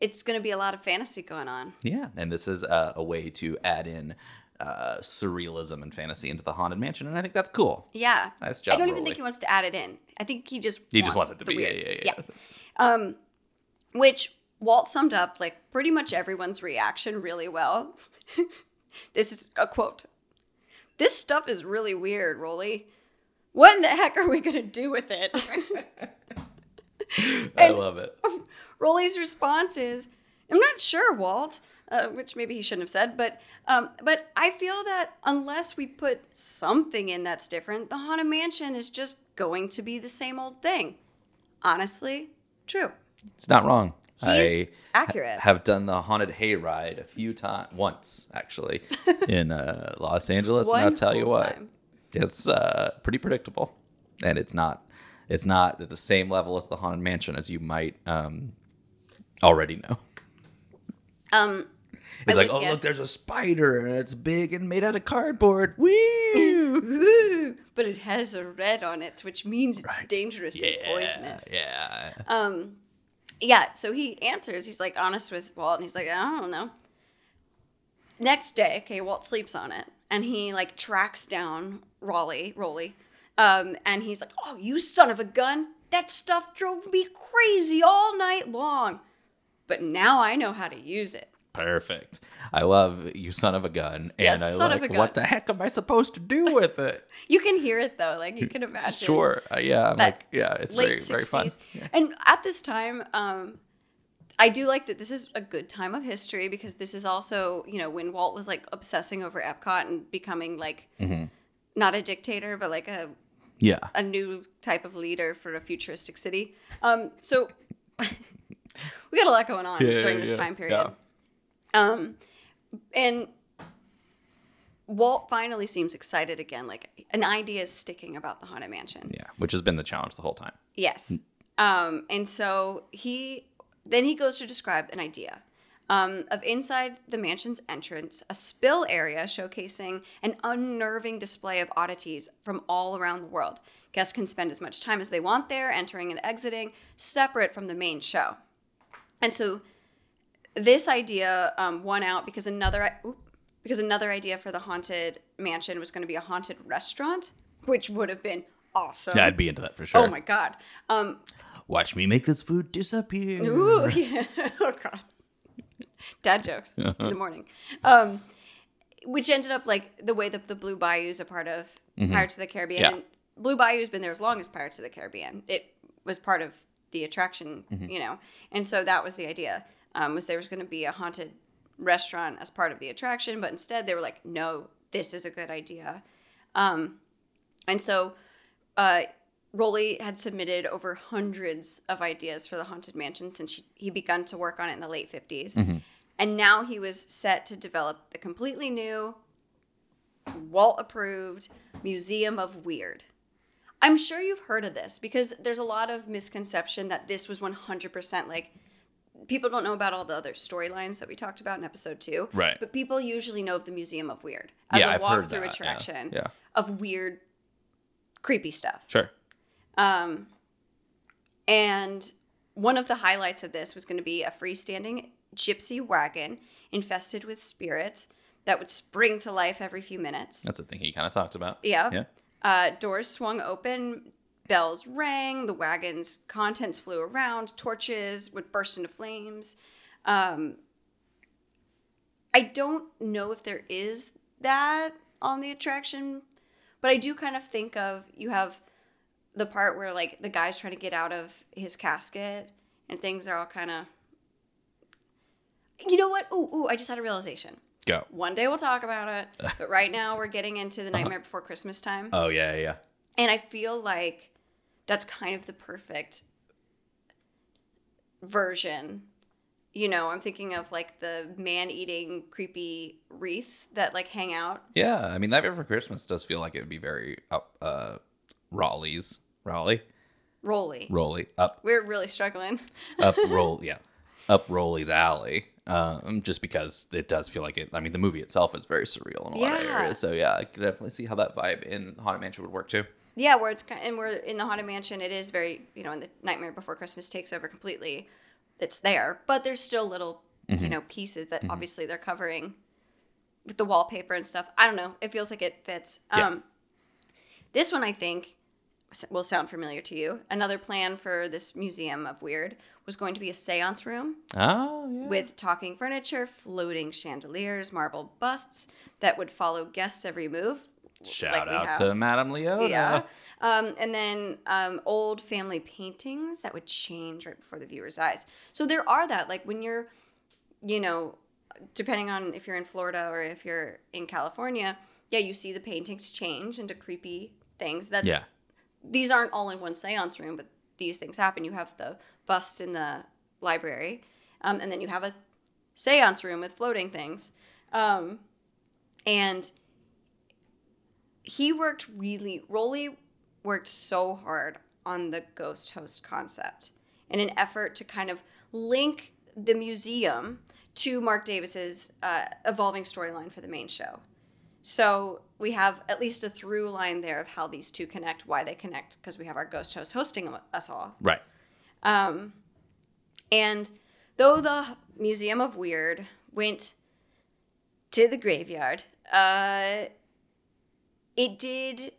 it's going to be a lot of fantasy going on. Yeah, and this is uh, a way to add in uh, surrealism and fantasy into the haunted mansion, and I think that's cool. Yeah. Nice job. I don't even Rolly. think he wants to add it in. I think he just He just wants wants it to be- yeah, weird. yeah, yeah. Um, which Walt summed up like pretty much everyone's reaction really well. this is a quote. This stuff is really weird, Rolly. What in the heck are we gonna do with it? I love it. Rolly's response is, I'm not sure, Walt. uh, which maybe he shouldn't have said. But um, but I feel that unless we put something in that's different, the Haunted Mansion is just going to be the same old thing. Honestly, true. It's not wrong. He's I accurate. have done the haunted hayride a few times, once actually, in uh, Los Angeles, and I'll tell you what, time. it's uh, pretty predictable, and it's not it's not at the same level as the haunted mansion as you might um, already know. Um, It's I like, oh look, there's a spider, and it's big and made out of cardboard. Woo! But it has a red on it, which means it's Right. dangerous and poisonous. yeah. Um, yeah, so he answers. He's like honest with Walt, and he's like, I don't know. Next day, okay, Walt sleeps on it, and he like tracks down Raleigh, Rolly, um, and he's like, "Oh, you son of a gun! That stuff drove me crazy all night long, but now I know how to use it." Perfect. I love you, son of a gun, and Yeah, I son of like a what the heck am I supposed to do with it? You can hear it though, like you can imagine. Sure. Uh, yeah. I'm like, yeah, it's very, late very fun. 60s. And at this time, um, I do like that this is a good time of history because this is also, you know, when Walt was like obsessing over Epcot and becoming like Mm-hmm. not a dictator, but like a, Yeah. a new type of leader for a futuristic city. Um, so we got a lot going on Yeah, during this yeah, time period. Um, and Walt finally seems excited again. Like an idea is sticking about the Haunted Mansion. Yeah. Which has been the challenge the whole time. Yes. Um, and so he then he goes to describe an idea um, of inside the mansion's entrance, a spill area showcasing an unnerving display of oddities from all around the world. Guests can spend as much time as they want there, entering and exiting, separate from the main show. And so this idea um, won out because another oop, because another idea for the haunted mansion was going to be a haunted restaurant, which would have been awesome. Yeah, I'd be into that for sure. Oh my god. Um, Watch me make this food disappear. Ooh, yeah. oh god. Dad jokes in the morning. Um, which ended up like the way that the Blue Bayou is a part of Pirates of the Caribbean. Mm-hmm. Yeah. And Blue Bayou's been there as long as Pirates of the Caribbean. It was part of the attraction, Mm-hmm. you know. And so that was the idea. Um, was there was going to be a haunted restaurant as part of the attraction, but instead they were like, no, this is a good idea. Um, and so uh, Rolly had submitted over hundreds of ideas for the Haunted Mansion since he, he begun to work on it in the late 50s. And now he was set to develop the completely new, Walt approved Museum of Weird. I'm sure you've heard of this because there's a lot of misconception that this was 100% like people don't know about all the other storylines that we talked about in episode two. Right. But people usually know of the Museum of Weird as Yeah, a I've heard walkthrough that, yeah, attraction yeah. of weird, creepy stuff. Sure. Um, and one of the highlights of this was going to be a freestanding gypsy wagon infested with spirits that would spring to life every few minutes. That's a thing he kind of talked about. Yeah. Yeah. Uh, doors swung open, bells rang, the wagon's contents flew around, torches would burst into flames. Um, I don't know if there is that on the attraction, but I do kind of think of you have the part where like the guy's trying to get out of his casket and things are all kind of. You know what? Ooh, ooh! I just had a realization. Go. One day we'll talk about it, but right now we're getting into the Nightmare Before Christmas time. Oh yeah, yeah. And I feel like that's kind of the perfect version. You know, I'm thinking of like the man eating creepy wreaths that like hang out. Yeah, I mean, Nightmare for Christmas does feel like it would be very up uh Raleigh's Raleigh Rolly. Rolly up We're really struggling. up roll yeah up Rolly's alley. Um, just because it does feel like it. I mean, the movie itself is very surreal in a lot of areas. So yeah, I could definitely see how that vibe in Haunted Mansion would work too. Yeah, where it's kind and we're in the haunted mansion. It is very, you know, in the Nightmare Before Christmas takes over completely. It's there, but there's still little, you mm-hmm. know, pieces that mm-hmm. obviously they're covering with the wallpaper and stuff. I don't know. It feels like it fits. Yeah. Um, this one I think will sound familiar to you. Another plan for this museum of weird was going to be a séance room Oh yeah. with talking furniture, floating chandeliers, marble busts that would follow guests every move. Shout like out to Madame Leota. Yeah. Um, and then um, old family paintings that would change right before the viewer's eyes. So there are that. Like when you're, you know, depending on if you're in Florida or if you're in California, yeah, you see the paintings change into creepy things. That's Yeah. these aren't all in one seance room, but these things happen. You have the bust in the library, um, and then you have a seance room with floating things. Um, and he worked really, Rolly worked so hard on the ghost host concept in an effort to kind of link the museum to Marc Davis's uh, evolving storyline for the main show. So we have at least a through line there of how these two connect, why they connect, because we have our ghost host hosting us all. Right. And though the Museum of Weird went to the graveyard, uh, it did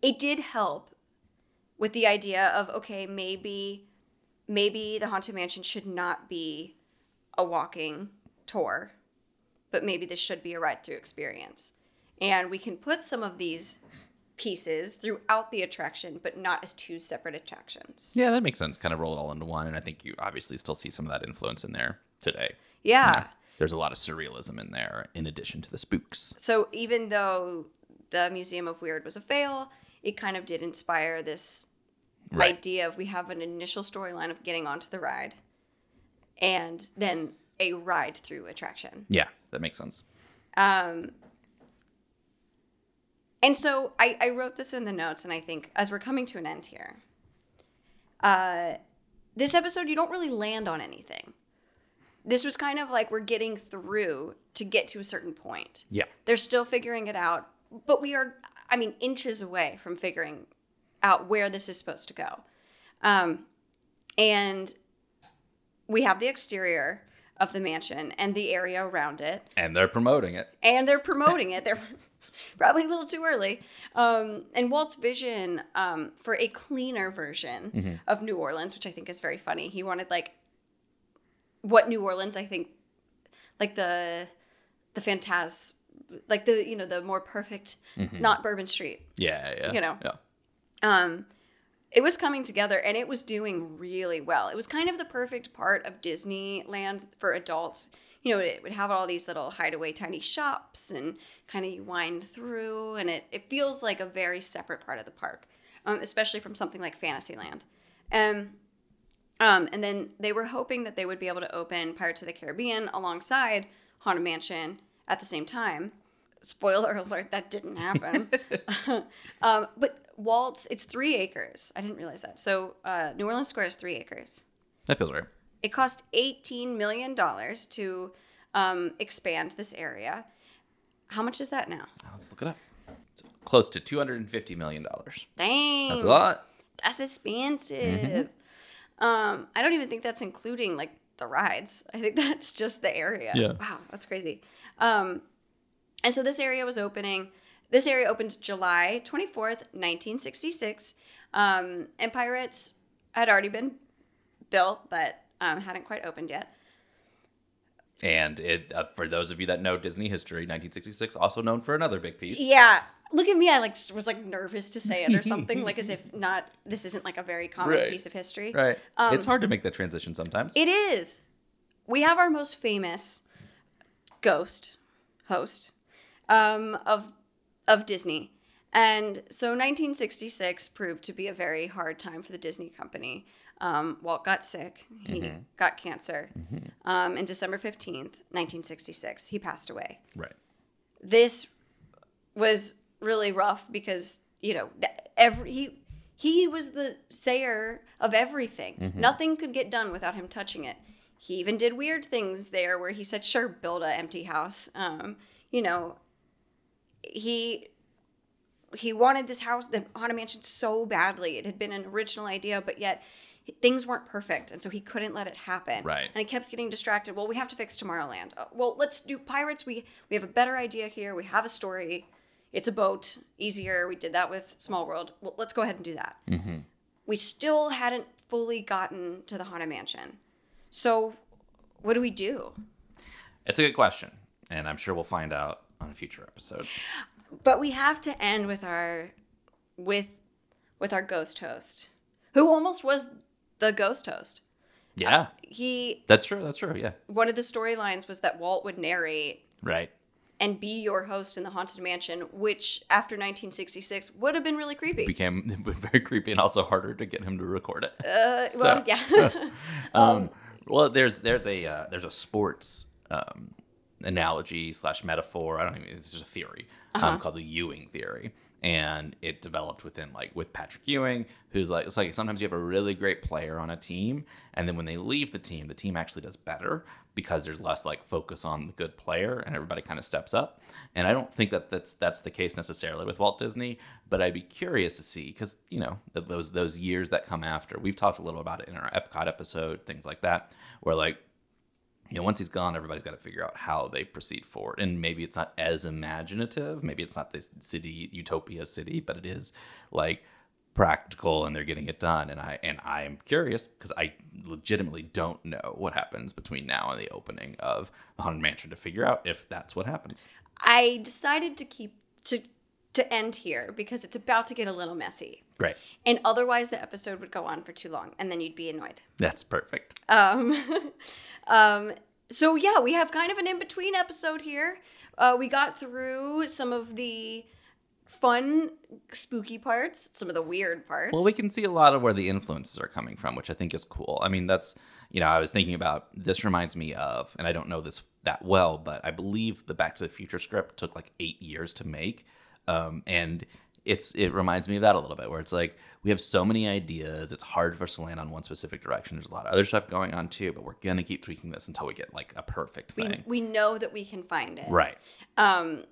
it did help with the idea of okay, maybe maybe the haunted mansion should not be a walking tour, but maybe this should be a ride through experience. And we can put some of these pieces throughout the attraction, but not as two separate attractions. Yeah, that makes sense. Kind of roll it all into one, and I think you obviously still see some of that influence in there today. Yeah. There's a lot of surrealism in there, in addition to the spooks. So even though the Museum of Weird was a fail, it kind of did inspire this Right. idea of we have an initial storyline of getting onto the ride and then a ride through attraction. Yeah, that makes sense. And so I, I wrote this in the notes, and I think as we're coming to an end here, uh, this episode, you don't really land on anything. This was kind of like we're getting through to get to a certain point. Yeah. They're still figuring it out, but we are, I mean, inches away from figuring out where this is supposed to go. Um, and we have the exterior of the mansion and the area around it And they're promoting it. and they're promoting it. They're probably a little too early. Um, and Walt's vision um, for a cleaner version of New Orleans, which I think is very funny. He wanted like what New Orleans, I think, like the the phantas, like the you know the more perfect, not Bourbon Street. Yeah, yeah. You know. Yeah. Um, it was coming together and it was doing really well. It was kind of the perfect part of Disneyland for adults. You know, it would have all these little hideaway tiny shops and kind of you wind through, and it, it feels like a very separate part of the park, um, especially from something like Fantasyland. Um, um, and then they were hoping that they would be able to open Pirates of the Caribbean alongside Haunted Mansion at the same time. Spoiler alert, that didn't happen. um, but Walt's, it's three acres. I didn't realize that. So uh, New Orleans Square is three acres. That feels right. It cost $18 million to um, expand this area. How much is that now? Let's look it up. It's close to $250 million. Dang. That's a lot. That's expensive. Um, I don't even think that's including like the rides. I think that's just the area. Yeah. Wow, that's crazy. Um, and so this area was opening. This area opened July 24th, 1966. Um, and Pirates had already been built, but um, hadn't quite opened yet. And it, uh, for those of you that know Disney history, 1966, also known for another big piece. Yeah. Look at me. I like was like nervous to say it or something, like as if not. This isn't like a very common Right. piece of history. Right. it's hard to make that transition sometimes. It is. We have our most famous ghost host um, of of Disney, and so 1966 proved to be a very hard time for the Disney company. Um, Walt got sick. He got cancer. Um, and December 15th, 1966, he passed away right. this was really rough because you know every he he was the sayer of everything. Nothing could get done without him touching it. He even did weird things there where he said, "Sure, build a empty house." Um, you know, he he wanted this house, the haunted mansion, so badly. It had been an original idea, but yet things weren't perfect, and so he couldn't let it happen. Right. And he kept getting distracted. Well, we have to fix Tomorrowland. Uh, well, let's do pirates. We we have a better idea here. We have a story. It's a boat. Easier. We did that with Small World. Well, let's go ahead and do that. We still hadn't fully gotten to the haunted mansion. So, what do we do? It's a good question. And I'm sure we'll find out on future episodes. But we have to end with our with with our ghost host, who almost was the ghost host. Yeah, He that's true. That's true. Yeah, one of the storylines was that Walt would narrate right. and be your host in the haunted mansion, which after 1966 would have been really creepy. Became very creepy and also harder to get him to record it. uh, so- well, yeah. Um, well, there's there's a uh, there's a sports um, analogy slash metaphor. I don't even. It's just a theory um, called the Ewing theory, and it developed within like with Patrick Ewing, who's like it's like sometimes you have a really great player on a team, and then when they leave the team, the team actually does better because there's less like focus on the good player, and everybody kind of steps up. And I don't think that that's that's the case necessarily with Walt Disney, but I'd be curious to see because you know those those years that come after. We've talked a little about it in our Epcot episode, things like that, where like you know, once he's gone, everybody's got to figure out how they proceed forward. And maybe it's not as imaginative. Maybe it's not this city utopia city, but it is like practical and they're getting it done. And I and I am curious because I legitimately don't know what happens between now and the opening of the Haunted Mansion to figure out if that's what happens. I decided to keep to to end here because it's about to get a little messy. Great. And otherwise the episode would go on for too long and then you'd be annoyed. That's perfect. Um um so yeah, we have kind of an in-between episode here. Uh, we got through some of the fun spooky parts, some of the weird parts. Well, we can see a lot of where the influences are coming from, which I think is cool. I mean, that's you know, I was thinking about this reminds me of, and I don't know this that well, but I believe the Back to the Future script took like eight years to make, um, and it's it reminds me of that a little bit, where it's like we have so many ideas, it's hard for us to land on one specific direction. There's a lot of other stuff going on too, but we're gonna keep tweaking this until we get like a perfect we, thing. we know that we can find it. right. Um,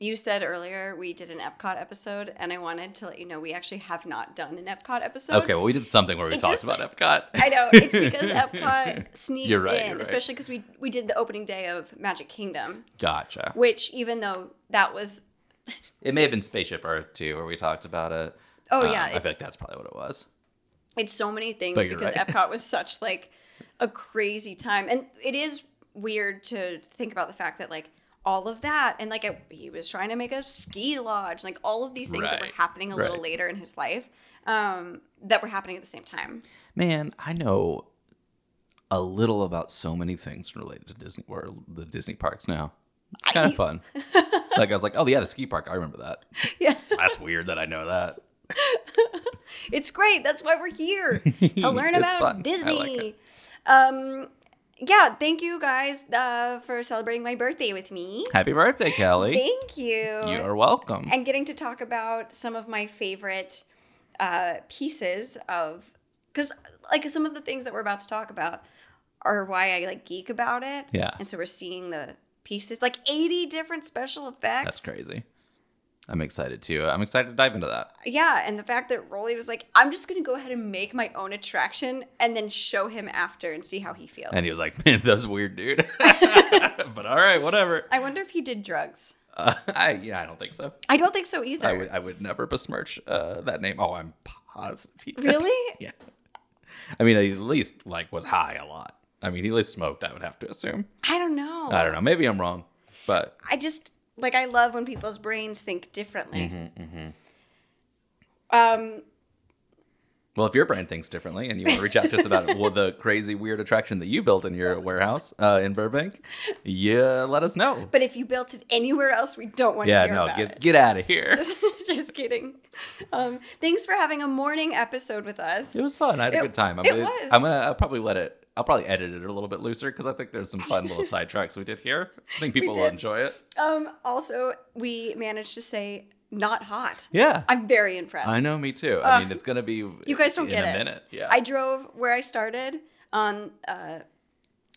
you said earlier we did an Epcot episode, and I wanted to let you know we actually have not done an Epcot episode. Okay. Well, we did something where we It talked just- about Epcot. I know it's because Epcot sneaks You're right, in, right. especially because we we did the opening day of Magic Kingdom, gotcha. which even though that was It may have been Spaceship Earth too, where we talked about it. Oh Um, yeah, I like that's probably what it was. it's so many things because right. Epcot was such like a crazy time, and it is weird to think about the fact that like all of that and like I, he was trying to make a ski lodge, like all of these things that were happening a little later in his life, um, that were happening at the same time. Man, I know a little about so many things related to Disney or the Disney parks now. It's kind of fun. like I was like, oh yeah, the ski park. I remember that. Yeah. That's weird that I know that. It's great. That's why we're here to learn about fun. Disney. like. Um, yeah, thank you guys uh, for celebrating my birthday with me. Happy birthday, Kelly. Thank you. you are welcome. and getting to talk about some of my favorite uh, pieces of because like some of the things that we're about to talk about are why I like geek about it. Yeah. and so we're seeing the pieces like 80 different special effects. That's crazy. I'm excited too. I'm excited to dive into that. Yeah, and the fact that Rolly was like, I'm just gonna go ahead and make my own attraction and then show him after and see how he feels. And he was like, man, that's weird, dude. but all right, whatever. I wonder if he did drugs. Uh, I yeah, I don't think so. I don't think so either. I would I would never besmirch uh, that name. Oh, I'm positive. Really? Yeah. I mean, he at least like was high a lot. I mean, he at least smoked. I would have to assume. I don't know. I don't know. Maybe I'm wrong, but I just like I love when people's brains think differently. Mm-hmm, Um, well, if your brain thinks differently and you want to reach out to us about well, the crazy weird attraction that you built in your warehouse uh, in Burbank, yeah, let us know. but if you built it anywhere else, we don't want to Yeah, hear no, about get it. get out of here. just, just kidding. Um, thanks for having a morning episode with us. It was fun. I had a good time. I'm it gonna, was. I'm gonna I'll probably let it. I'll probably edit it a little bit looser because I think there's some fun little sidetracks we did here. I think people will enjoy it. Um, also, we managed to say not hot. Yeah, I'm very impressed. I know. Me too. I mean, it's gonna be. You guys don't in get a it. minute. Yeah. I drove where I started on uh,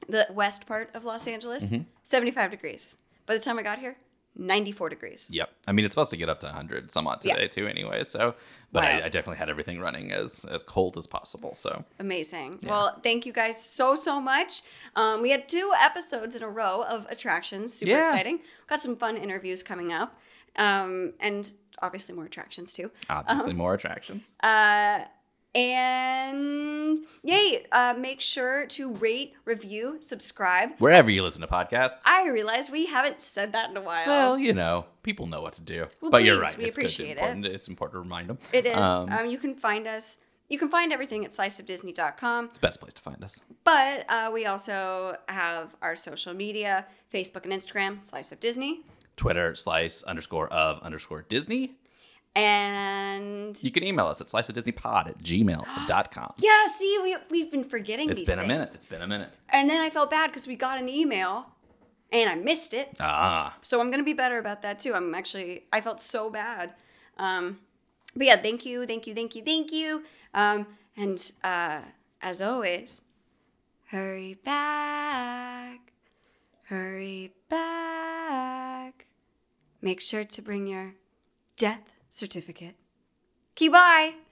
the west part of Los Angeles, Mm-hmm. 75 degrees. By the time I got here, 94 degrees. Yep. I mean, it's supposed to get up to 100 some odd Yeah. today too. Anyway, so but I, I definitely had everything running as as cold as possible. So Amazing. Well, thank you guys so, so much. Um, we had two episodes in a row of attractions. Super Yeah. exciting. Got some fun interviews coming up. Um, and obviously more attractions too. obviously Uh-huh. more attractions. Uh, and yay, uh, make sure to rate, review, subscribe. Wherever you listen to podcasts. I realize we haven't said that in a while. well, you know, people know what to do. Well, but you're right. we it's good appreciate it. important. It's important to remind them. It is. Um, Um, you can find us you can find everything at sliceofdisney.com. It's the best place to find us. But uh, we also have our social media Facebook and Instagram, Slice of Disney. Twitter, slice underscore of underscore Disney. And You can email us at sliceofdisneypod at gmail.com. yeah, see, we, we've been forgetting It's these been a things. minute. It's been a minute. And then I felt bad because we got an email and I missed it. Ah. So I'm going to be better about that too. I'm actually, I felt so bad. Um, but yeah, thank you, thank you, thank you, thank you. Um, and uh, as always, hurry back, hurry back. Make sure to bring your death certificate. Okay, bye.